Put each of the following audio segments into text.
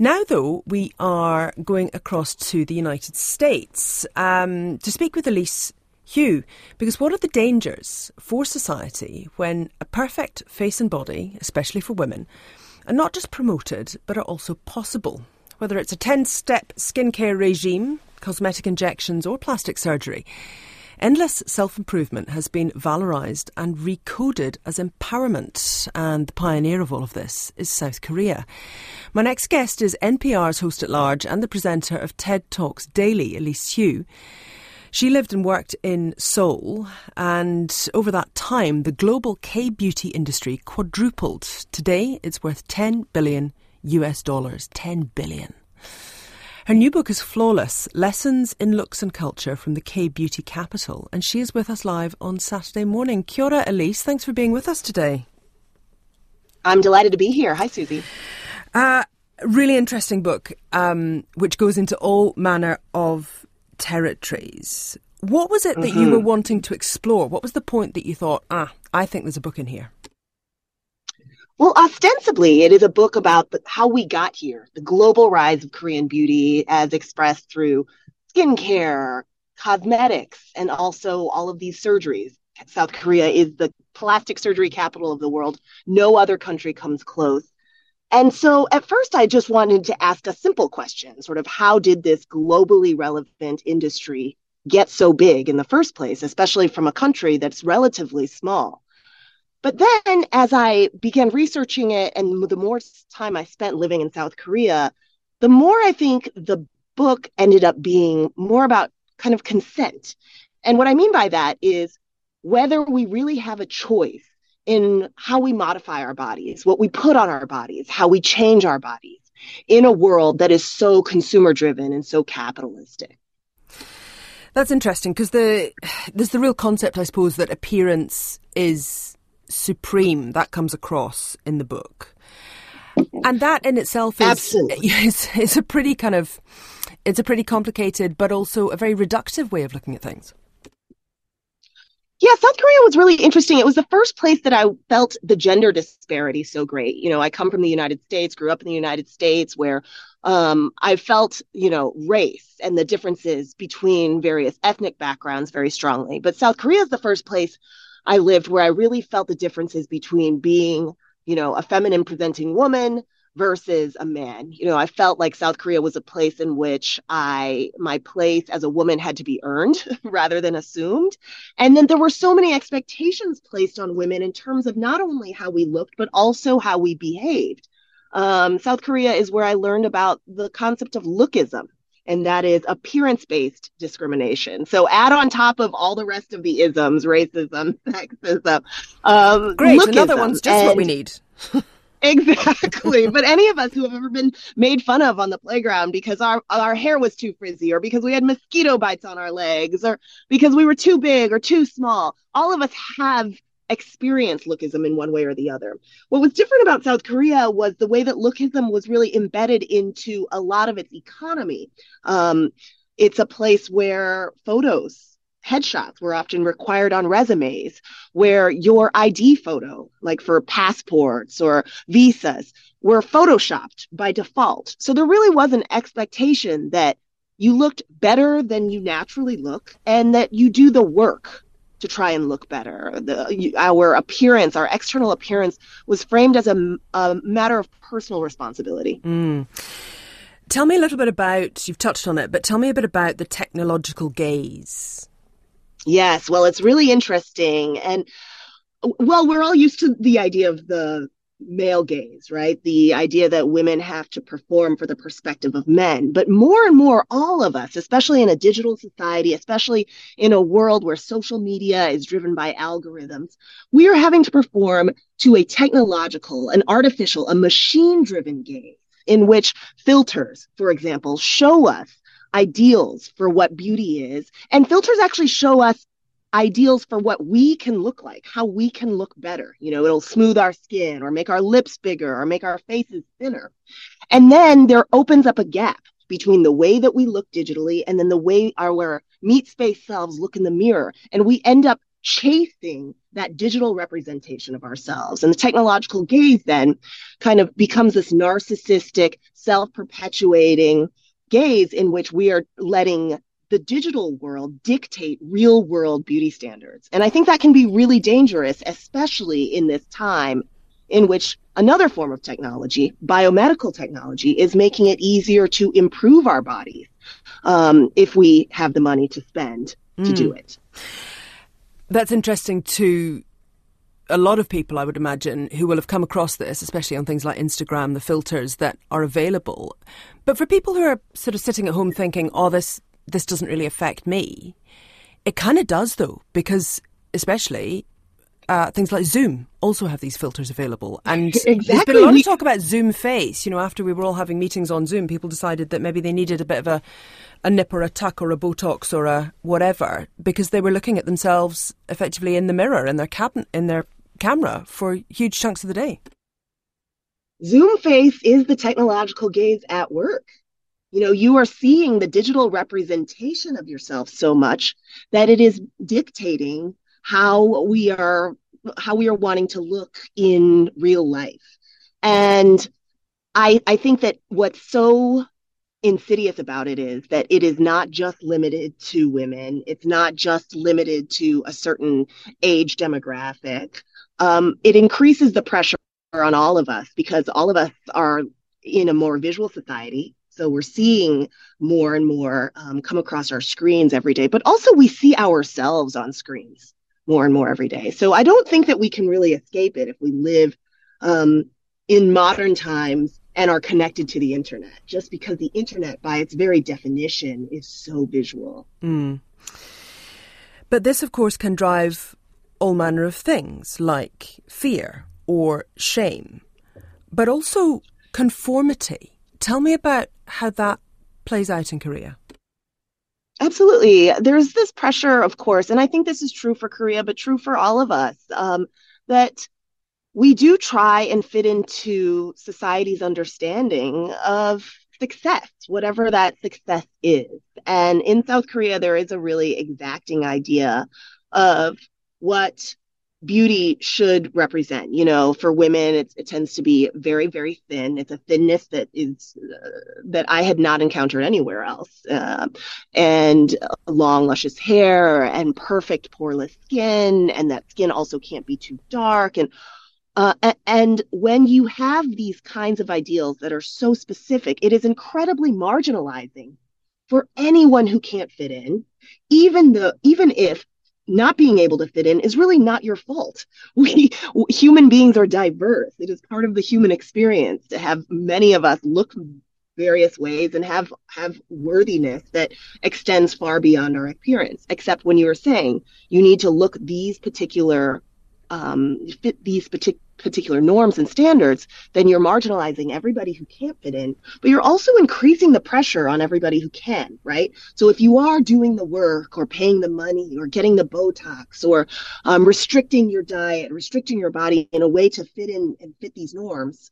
Now, though, we are going across to the United States um, to speak with Elise Hu, because what are the dangers for society when a perfect face and body, especially for women, are not just promoted but are also possible? Whether it's a 10 step skincare regime, cosmetic injections, or plastic surgery. Endless self improvement has been valorized and recoded as empowerment, and the pioneer of all of this is South Korea. My next guest is NPR's host at large and the presenter of TED Talks Daily, Elise Hu. She lived and worked in Seoul, and over that time, the global K beauty industry quadrupled. Today, it's worth 10 billion US dollars. 10 billion. Her new book is Flawless Lessons in Looks and Culture from the K Beauty Capital, and she is with us live on Saturday morning. Kia ora, Elise. Thanks for being with us today. I'm delighted to be here. Hi, Susie. Uh, really interesting book, um, which goes into all manner of territories. What was it that mm-hmm. you were wanting to explore? What was the point that you thought, ah, I think there's a book in here? Well, ostensibly, it is a book about the, how we got here, the global rise of Korean beauty as expressed through skincare, cosmetics, and also all of these surgeries. South Korea is the plastic surgery capital of the world. No other country comes close. And so at first, I just wanted to ask a simple question sort of how did this globally relevant industry get so big in the first place, especially from a country that's relatively small? But then as I began researching it and the more time I spent living in South Korea, the more I think the book ended up being more about kind of consent. And what I mean by that is whether we really have a choice in how we modify our bodies, what we put on our bodies, how we change our bodies in a world that is so consumer driven and so capitalistic. That's interesting because the there's the real concept, I suppose, that appearance is supreme that comes across in the book. And that in itself is, is, is a pretty kind of it's a pretty complicated but also a very reductive way of looking at things. Yeah, South Korea was really interesting. It was the first place that I felt the gender disparity so great. You know, I come from the United States, grew up in the United States, where um, I felt, you know, race and the differences between various ethnic backgrounds very strongly. But South Korea is the first place I lived where I really felt the differences between being, you know, a feminine presenting woman versus a man. You know, I felt like South Korea was a place in which I my place as a woman had to be earned rather than assumed. And then there were so many expectations placed on women in terms of not only how we looked but also how we behaved. Um, South Korea is where I learned about the concept of lookism and that is appearance based discrimination. So add on top of all the rest of the isms, racism, sexism. Um, Great, lookism. another one's just and what we need. exactly. but any of us who have ever been made fun of on the playground because our our hair was too frizzy or because we had mosquito bites on our legs or because we were too big or too small, all of us have experience lookism in one way or the other. What was different about South Korea was the way that lookism was really embedded into a lot of its economy. Um, it's a place where photos, headshots were often required on resumes, where your ID photo, like for passports or visas, were photoshopped by default. So there really was an expectation that you looked better than you naturally look and that you do the work to try and look better. The, our appearance, our external appearance, was framed as a, a matter of personal responsibility. Mm. Tell me a little bit about, you've touched on it, but tell me a bit about the technological gaze. Yes, well, it's really interesting. And well, we're all used to the idea of the male gaze, right? The idea that women have to perform for the perspective of men. But more and more, all of us, especially in a digital society, especially in a world where social media is driven by algorithms, we are having to perform to a technological, an artificial, a machine driven gaze in which filters, for example, show us ideals for what beauty is. And filters actually show us ideals for what we can look like, how we can look better. You know, it'll smooth our skin or make our lips bigger or make our faces thinner. And then there opens up a gap between the way that we look digitally and then the way our meat space selves look in the mirror. And we end up chasing that digital representation of ourselves. And the technological gaze then kind of becomes this narcissistic, self perpetuating gaze in which we are letting the digital world dictate real world beauty standards. And I think that can be really dangerous, especially in this time in which another form of technology, biomedical technology, is making it easier to improve our bodies um, if we have the money to spend mm. to do mm. it. That's interesting to a lot of people, I would imagine, who will have come across this, especially on things like Instagram, the filters that are available. But for people who are sort of sitting at home thinking, oh, this, this doesn't really affect me, it kind of does, though, because especially uh, things like Zoom also have these filters available. And exactly. there's been a lot of talk about Zoom face. You know, after we were all having meetings on Zoom, people decided that maybe they needed a bit of a, a nip or a tuck or a Botox or a whatever because they were looking at themselves effectively in the mirror in their cabinet in their camera for huge chunks of the day. Zoom face is the technological gaze at work. You know, you are seeing the digital representation of yourself so much that it is dictating how we are how we are wanting to look in real life. And I I think that what's so insidious about it is that it is not just limited to women. It's not just limited to a certain age demographic. Um, it increases the pressure on all of us because all of us are in a more visual society. So we're seeing more and more um, come across our screens every day, but also we see ourselves on screens more and more every day. So I don't think that we can really escape it if we live um, in modern times and are connected to the internet, just because the internet, by its very definition, is so visual. Mm. But this, of course, can drive all manner of things like fear or shame, but also conformity. Tell me about how that plays out in Korea. Absolutely. There's this pressure, of course, and I think this is true for Korea, but true for all of us, um, that we do try and fit into society's understanding of success, whatever that success is. And in South Korea, there is a really exacting idea of what beauty should represent. You know, for women, it, tends to be very, very thin. It's a thinness that is uh, that I had not encountered anywhere else, uh, and long, luscious hair and perfect poreless skin, and that skin also can't be too dark and. Uh, and when you have these kinds of ideals that are so specific, it is incredibly marginalizing for anyone who can't fit in, even the even if not being able to fit in is really not your fault. We human beings are diverse. It is part of the human experience to have many of us look various ways and have have worthiness that extends far beyond our appearance. Except when you are saying you need to look these particular um, fit these particular particular norms and standards, then you're marginalizing everybody who can't fit in, but you're also increasing the pressure on everybody who can, right? So if you are doing the work or paying the money or getting the Botox or um, restricting your diet, restricting your body in a way to fit in and fit these norms,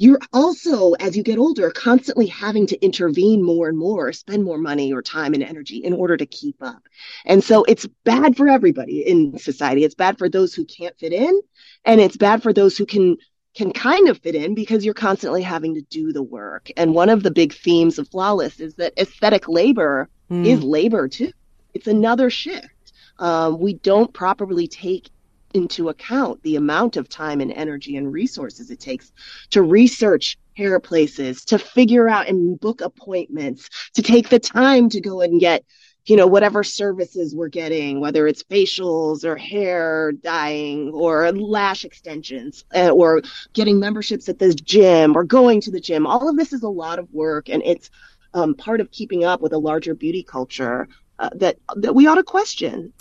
you're also, as you get older, constantly having to intervene more and more, spend more money or time and energy in order to keep up. And so it's bad for everybody in society. It's bad for those who can't fit in, and it's bad for those who can can kind of fit in because you're constantly having to do the work. And one of the big themes of Flawless is that aesthetic labor mm. is labor too. It's another shift. Um, we don't properly take into account the amount of time and energy and resources it takes to research hair places, to figure out and book appointments, to take the time to go and get, you know, whatever services we're getting, whether it's facials or hair dyeing or lash extensions uh, or getting memberships at the gym or going to the gym. All of this is a lot of work and it's um, part of keeping up with a larger beauty culture uh, that that we ought to question.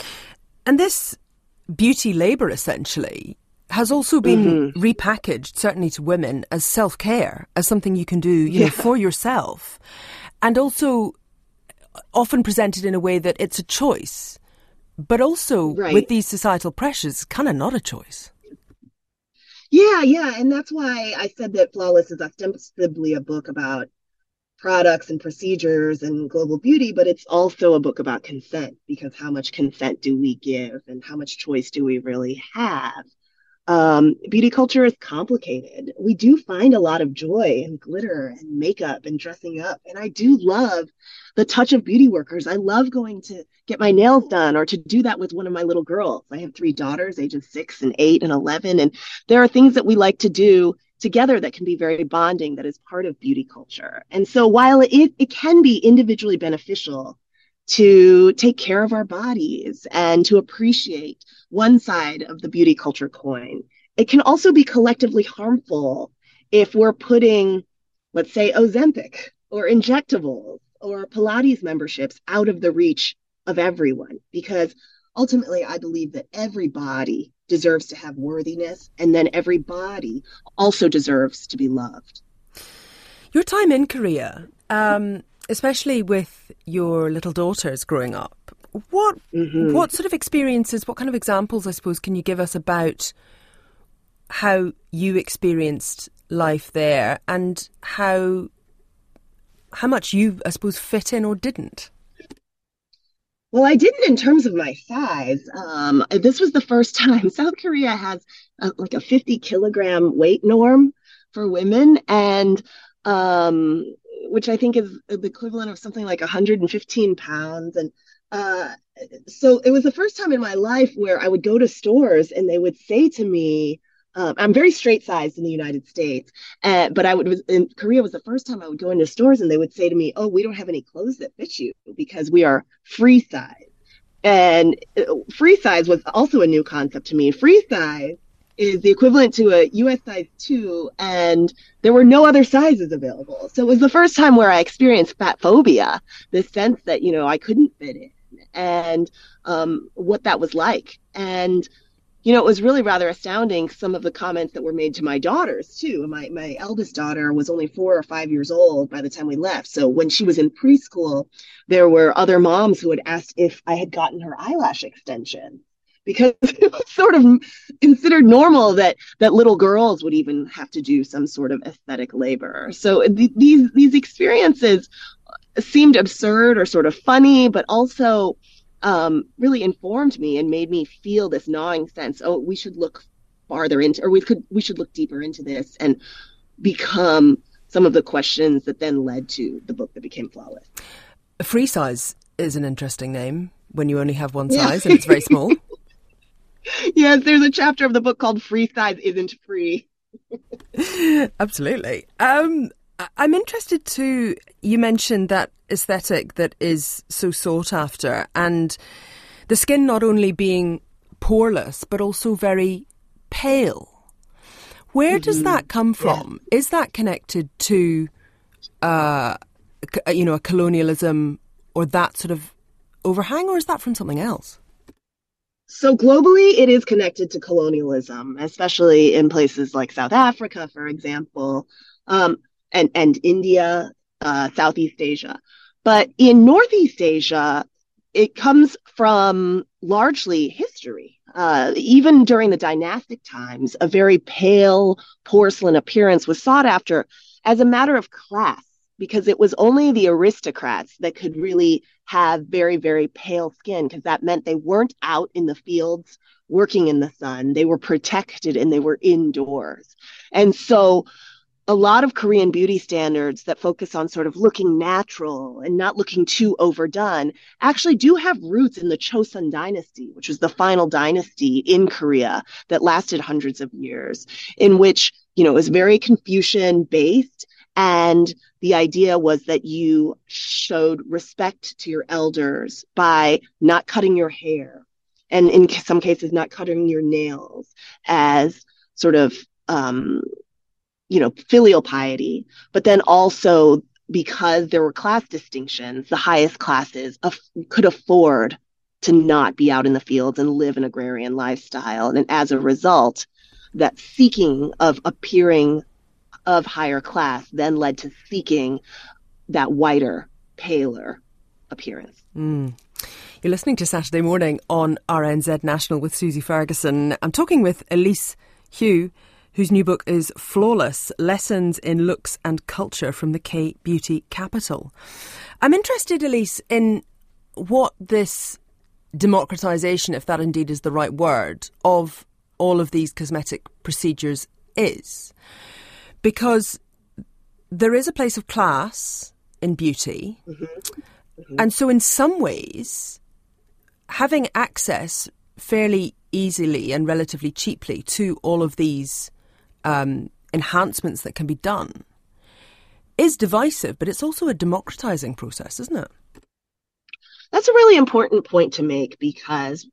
And this beauty labour essentially has also been mm-hmm. repackaged, certainly to women, as self care, as something you can do, you yeah. know, for yourself, and also often presented in a way that it's a choice, but also right. with these societal pressures, kind of not a choice. Yeah, yeah, and that's why I said that Flawless is ostensibly a book about products and procedures and global beauty, but it's also a book about consent because how much consent do we give and how much choice do we really have? Um, beauty culture is complicated. We do find a lot of joy and glitter and makeup and dressing up. And I do love the touch of beauty workers. I love going to get my nails done or to do that with one of my little girls. I have three daughters, ages six and eight and 11. And there are things that we like to do together that can be very bonding that is part of beauty culture. And so while it, it can be individually beneficial to take care of our bodies and to appreciate one side of the beauty culture coin. It can also be collectively harmful if we're putting, let's say, Ozempic or injectables or Pilates memberships out of the reach of everyone. Because ultimately, I believe that everybody deserves to have worthiness, and then everybody also deserves to be loved. Your time in Korea, um, especially with your little daughters growing up, what mm-hmm. what sort of experiences, what kind of examples, I suppose, can you give us about how you experienced life there and how how much you, I suppose, fit in or didn't? Well, I didn't in terms of my size. Um, this was the first time South Korea has a, like a 50 kilogram weight norm for women, and um, which I think is the equivalent of something like 115 pounds. And uh, so it was the first time in my life where I would go to stores and they would say to me, um, I'm very straight sized in the United States, uh, but I would was, in Korea was the first time I would go into stores and they would say to me, "Oh, we don't have any clothes that fit you because we are free size." And uh, free size was also a new concept to me. Free size is the equivalent to a US size 2 and there were no other sizes available. So it was the first time where I experienced fat phobia, this sense that, you know, I couldn't fit in and um, what that was like. And you know, it was really rather astounding some of the comments that were made to my daughters too. My my eldest daughter was only four or five years old by the time we left. So when she was in preschool, there were other moms who had asked if I had gotten her eyelash extension because it was sort of considered normal that that little girls would even have to do some sort of aesthetic labor. So th- these these experiences seemed absurd or sort of funny, but also um, really informed me and made me feel this gnawing sense. Oh, we should look farther into, or we could we should look deeper into this and become some of the questions that then led to the book that became Flawless. Free size is an interesting name when you only have one size yeah. and it's very small. yes, there's a chapter of the book called Free Size Isn't Free. Absolutely. Um, I'm interested to, you mentioned that aesthetic that is so sought after, and the skin not only being poreless, but also very pale. Where mm-hmm. does that come from? Yeah. Is that connected to, uh, you know, a colonialism or that sort of overhang, or is that from something else? So globally, it is connected to colonialism, especially in places like South Africa, for example, um, and and India, uh, Southeast Asia. But in Northeast Asia, it comes from largely history. Uh, even during the dynastic times, a very pale porcelain appearance was sought after as a matter of class because it was only the aristocrats that could really have very, very pale skin because that meant they weren't out in the fields working in the sun. They were protected and they were indoors. And so a lot of Korean beauty standards that focus on sort of looking natural and not looking too overdone actually do have roots in the Chosun dynasty, which was the final dynasty in Korea that lasted hundreds of years, in which, you know, it was very Confucian based. And the idea was that you showed respect to your elders by not cutting your hair and in some cases not cutting your nails as sort of um, you know, filial piety, but then also because there were class distinctions, the highest classes af- could afford to not be out in the fields and live an agrarian lifestyle. And as a result, that seeking of appearing of higher class then led to seeking that whiter, paler appearance. Mm. You're listening to Saturday Morning on RNZ National with Susie Ferguson. I'm talking with Elise Hu whose new book is Flawless Lessons in Looks and Culture from the K Beauty Capital. I'm interested, Elise, in what this democratization, if that indeed is the right word, of all of these cosmetic procedures is. Because there is a place of class in beauty. Mm-hmm. Mm-hmm. And so, in some ways, having access fairly easily and relatively cheaply to all of these um, enhancements that can be done is divisive, but it's also a democratizing process, isn't it? That's a really important point to make because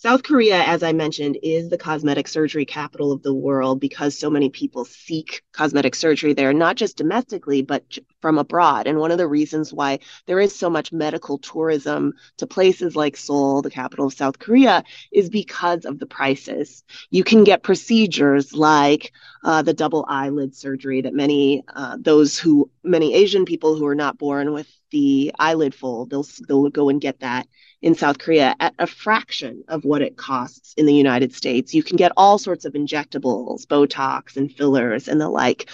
South Korea, as I mentioned, is the cosmetic surgery capital of the world because so many people seek cosmetic surgery there, not just domestically, but from abroad. And one of the reasons why there is so much medical tourism to places like Seoul, the capital of South Korea, is because of the prices. You can get procedures like uh, the double eyelid surgery that many, uh, those who, many Asian people who are not born with the eyelid fold, they'll, they'll go and get that in South Korea at a fraction of what it costs in the United States. You can get all sorts of injectables, Botox and fillers and the like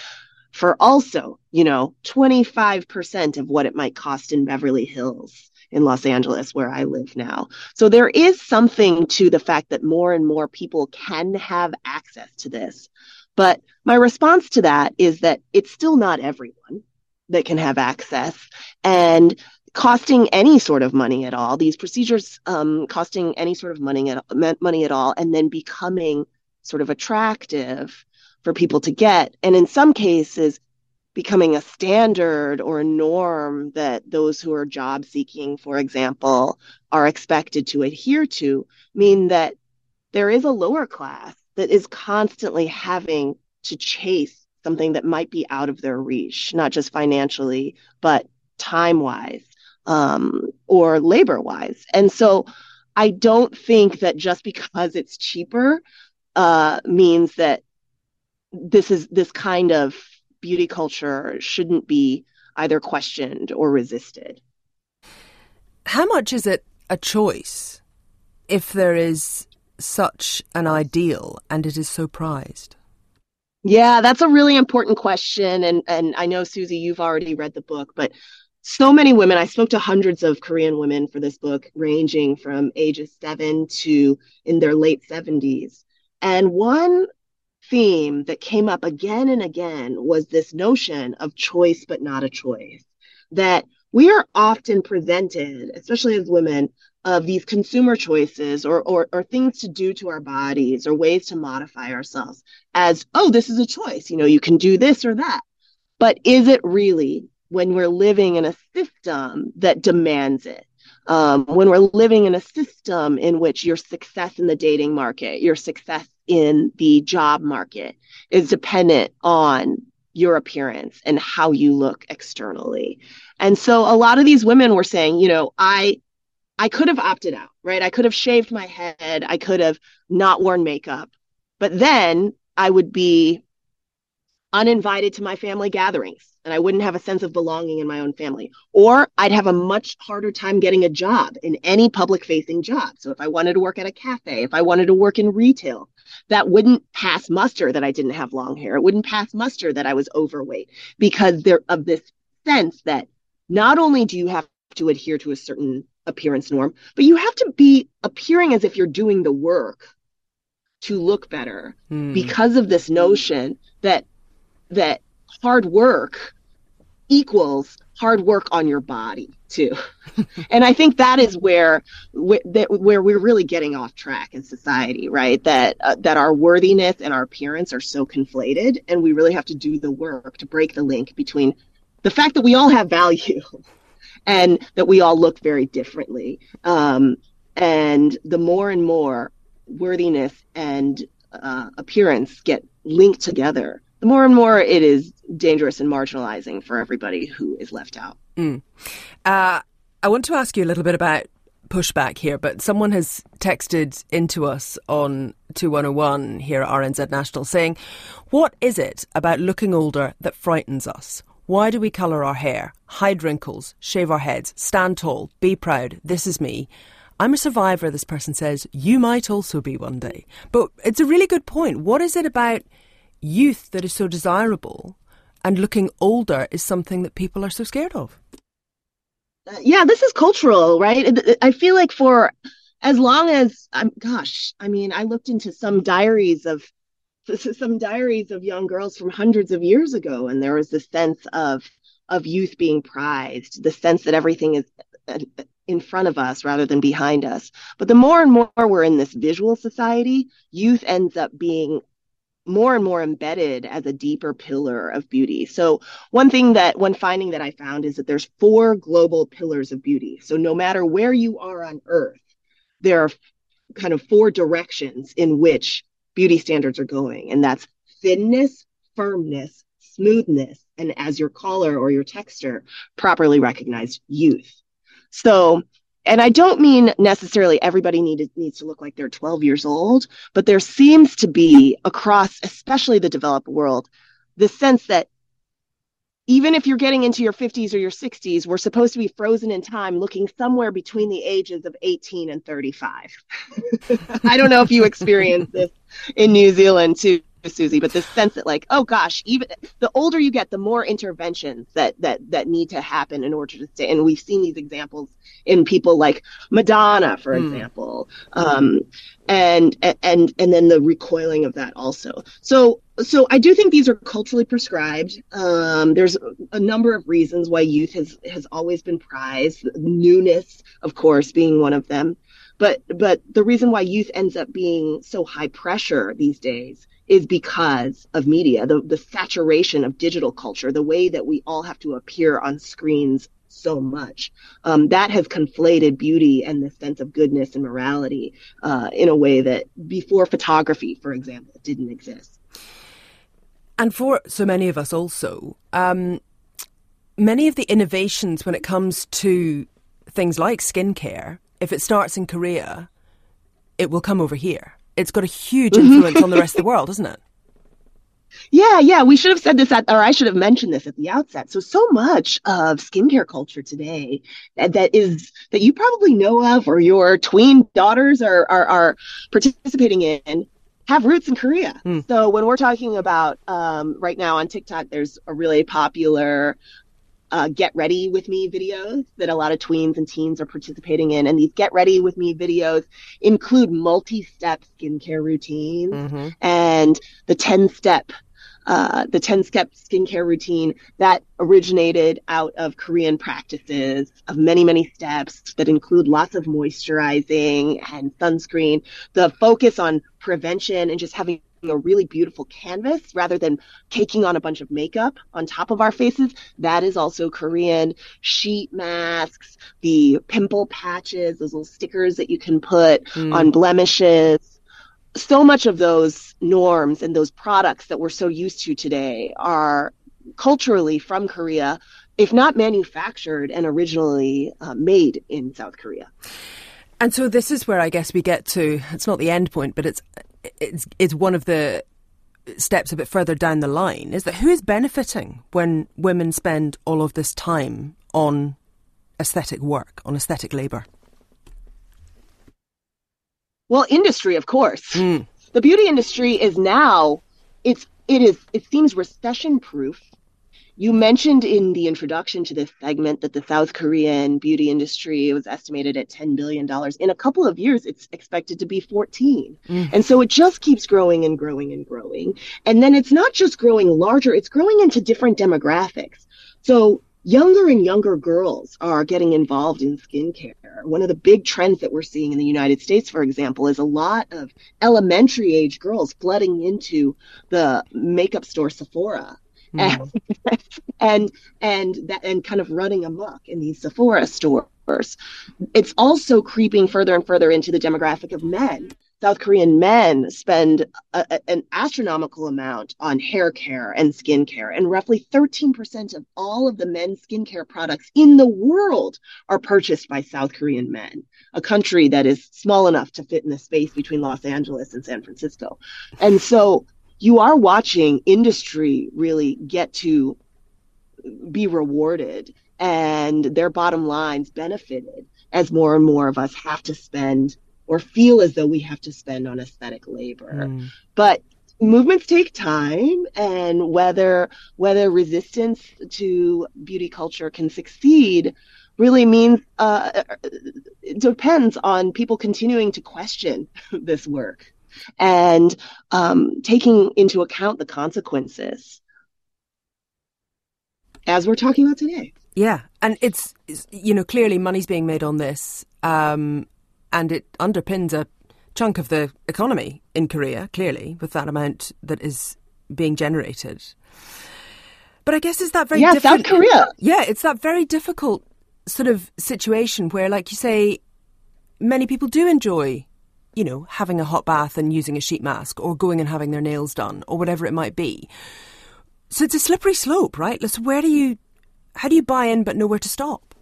for also, you know, 25% of what it might cost in Beverly Hills in Los Angeles, where I live now. So there is something to the fact that more and more people can have access to this. But my response to that is that it's still not everyone that can have access. And costing any sort of money at all, these procedures um, costing any sort of money at, money at all, and then becoming sort of attractive for people to get. And in some cases, becoming a standard or a norm that those who are job seeking, for example, are expected to adhere to, mean that there is a lower class that is constantly having to chase something that might be out of their reach, not just financially, but time wise um, or labor wise. And so I don't think that just because it's cheaper uh, means that this is this kind of beauty culture shouldn't be either questioned or resisted. How much is it a choice if there is such an ideal and it is so prized? Yeah, that's a really important question. And and I know Susie, you've already read the book, but so many women. I spoke to hundreds of Korean women for this book, ranging from ages seven to in their late 70s. And one theme that came up again and again was this notion of choice, but not a choice. That we are often presented, especially as women, of these consumer choices or, or, or things to do to our bodies or ways to modify ourselves as, oh, this is a choice. You know, you can do this or that. But is it really when we're living in a system that demands it. Um, when we're living in a system in which your success in the dating market, your success in the job market is dependent on your appearance and how you look externally. And so a lot of these women were saying, you know, I I could have opted out, right? I could have shaved my head, I could have not worn makeup. But then I would be uninvited to my family gatherings and I wouldn't have a sense of belonging in my own family. Or I'd have a much harder time getting a job in any public facing job. So if I wanted to work at a cafe, if I wanted to work in retail, that wouldn't pass muster that I didn't have long hair. It wouldn't pass muster that I was overweight because there of this sense that not only do you have to adhere to a certain appearance norm, but you have to be appearing as if you're doing the work to look better mm. because of this notion that that hard work equals hard work on your body too. And i think that is where that where we're really getting off track in society right? That uh, that our worthiness and our appearance are so conflated and we really have to do the work to break the link between the fact that we all have value and that we all look very differently. Um, and the more and more worthiness and uh, appearance get linked together the more and more it is dangerous and marginalizing for everybody who is left out. Mm. Uh, I want to ask you a little bit about pushback here, but someone has texted into us on 2101 here at RNZ National saying, What is it about looking older that frightens us? Why do we colour our hair, hide wrinkles, shave our heads, stand tall, be proud, this is me? I'm a survivor, this person says. You might also be one day. But it's a really good point. What is it about youth that is so desirable and looking older is something that people are so scared of? Uh, yeah, this is cultural, right? I feel like for as long as I'm, gosh, I mean, I looked into some diaries of some diaries of young girls from hundreds of years ago, and there was this sense of of youth being prized, the sense that everything is uh, in front of us rather than behind us. But the more and more we're in this visual society, youth ends up being more and more embedded as a deeper pillar of beauty. So one thing that one finding that I found is that there's four global pillars of beauty. So no matter where you are on earth, there are kind of four directions in which beauty standards are going and that's thinness, firmness, smoothness, and as your color or your texture properly recognized youth. So and I don't mean necessarily everybody needed, needs to look like they're 12 years old, but there seems to be across, especially the developed world, the sense that even if you're getting into your 50s or your 60s, we're supposed to be frozen in time looking somewhere between the ages of 18 and 35. I don't know if you experienced this in New Zealand too. Susie, but this sense that like, oh gosh, even the older you get, the more interventions that that that need to happen in order to stay. And we've seen these examples in people like Madonna, for mm. example, um, and and and then the recoiling of that also. So so I do think these are culturally prescribed. Um, there's a number of reasons why youth has has always been prized. Newness, of course, being one of them. But but the reason why youth ends up being so high pressure these days is because of media, the, the saturation of digital culture, the way that we all have to appear on screens so much. Um, that has conflated beauty and the sense of goodness and morality uh, in a way that before photography, for example, didn't exist. And for so many of us also, um, many of the innovations when it comes to things like skincare, if it starts in Korea, it will come over here it's got a huge influence on the rest of the world, isn't it? Yeah, yeah. We should have said this at, or I should have mentioned this at the outset. So, so much of skincare culture today that, that is that you probably know of, or your tween daughters are are, are participating in, have roots in Korea. Mm. So, when we're talking about um, right now on TikTok, there's a really popular uh, get ready with me videos that a lot of tweens and teens are participating in. And these get ready with me videos include multi step skincare routines mm-hmm. and the 10 step. Uh, the 10 step skincare routine that originated out of Korean practices of many, many steps that include lots of moisturizing and sunscreen. The focus on prevention and just having a really beautiful canvas rather than caking on a bunch of makeup on top of our faces. That is also Korean. Sheet masks, the pimple patches, those little stickers that you can put mm. on blemishes. So much of those norms and those products that we're so used to today are culturally from Korea, if not manufactured and originally uh, made in South Korea. And so this is where I guess we get to it's not the end point, but it's it's it's one of the steps a bit further down the line is that who is benefiting when women spend all of this time on aesthetic work, on aesthetic labour? Well, industry, of course. Mm. The beauty industry is now it's it is it seems recession proof you mentioned in the introduction to this segment that the South Korean beauty industry was estimated at $10 billion. In a couple of years, it's expected to be 14. Mm. And so it just keeps growing and growing and growing. And then it's not just growing larger, it's growing into different demographics. So younger and younger girls are getting involved in skincare. One of the big trends that we're seeing in the United States, for example, is a lot of elementary age girls flooding into the makeup store Sephora mm. and and that and kind of running amok in these Sephora stores. It's also creeping further and further into the demographic of men. South Korean men spend a, a, an astronomical amount on hair care and skin care, and roughly 13% of all of the men's skincare products in the world are purchased by South Korean men, a country that is small enough to fit in the space between Los Angeles and San Francisco. And so you are watching industry really get to be rewarded and their bottom lines benefited as more and more of us have to spend or feel as though we have to spend on aesthetic labor. Mm. But movements take time and whether whether resistance to beauty culture can succeed really means uh, it depends on people continuing to question this work and um, taking into account the consequences as we're talking about today yeah and it's, it's you know clearly money's being made on this um, and it underpins a chunk of the economy in Korea, clearly, with that amount that is being generated. But I guess it's that very yeah, South Korea. Yeah, it's that very difficult sort of situation where, like you say, many people do enjoy, you know, having a hot bath and using a sheet mask, or going and having their nails done, or whatever it might be. So it's a slippery slope, right? So where do you, how do you buy in but know where to stop?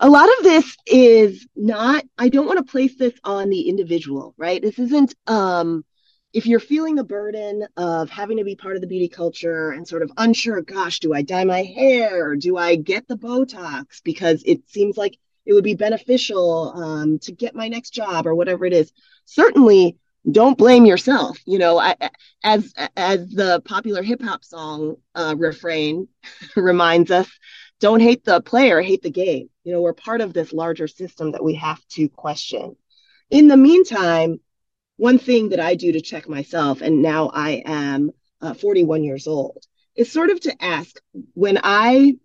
a lot of this is not i don't want to place this on the individual right this isn't um if you're feeling the burden of having to be part of the beauty culture and sort of unsure gosh do i dye my hair do i get the botox because it seems like it would be beneficial um, to get my next job or whatever it is certainly don't blame yourself you know I, as as the popular hip hop song uh, refrain reminds us don't hate the player, hate the game. You know, we're part of this larger system that we have to question. In the meantime, one thing that I do to check myself, and now I am uh, 41 years old, is sort of to ask when I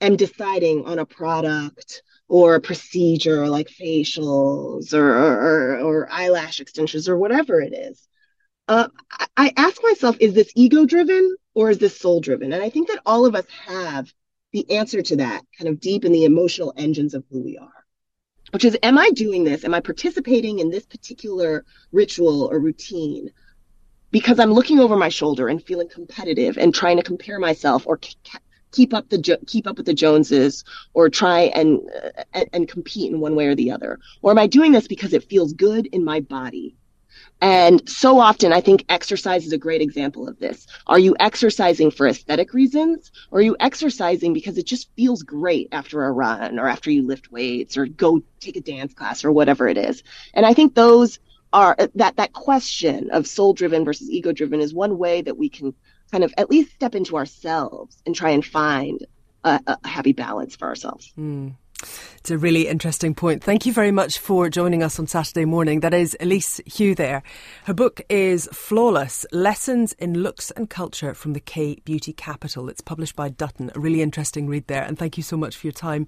am deciding on a product or a procedure like facials or, or, or eyelash extensions or whatever it is, uh, I ask myself, is this ego driven or is this soul driven? And I think that all of us have the answer to that kind of deep in the emotional engines of who we are, which is, am I doing this? Am I participating in this particular ritual or routine because I'm looking over my shoulder and feeling competitive and trying to compare myself or keep up the keep up with the Joneses or try and, uh, and compete in one way or the other? Or am I doing this because it feels good in my body? And so often, I think exercise is a great example of this. Are you exercising for aesthetic reasons, or are you exercising because it just feels great after a run, or after you lift weights, or go take a dance class, or whatever it is? And I think those are that that question of soul driven versus ego driven is one way that we can kind of at least step into ourselves and try and find a, a happy balance for ourselves. Mm. It's a really interesting point. Thank you very much for joining us on Saturday morning. That is Elise Hu there. Her book is Flawless Lessons in Looks and Culture from the K Beauty Capital. It's published by Dutton. A really interesting read there. And thank you so much for your time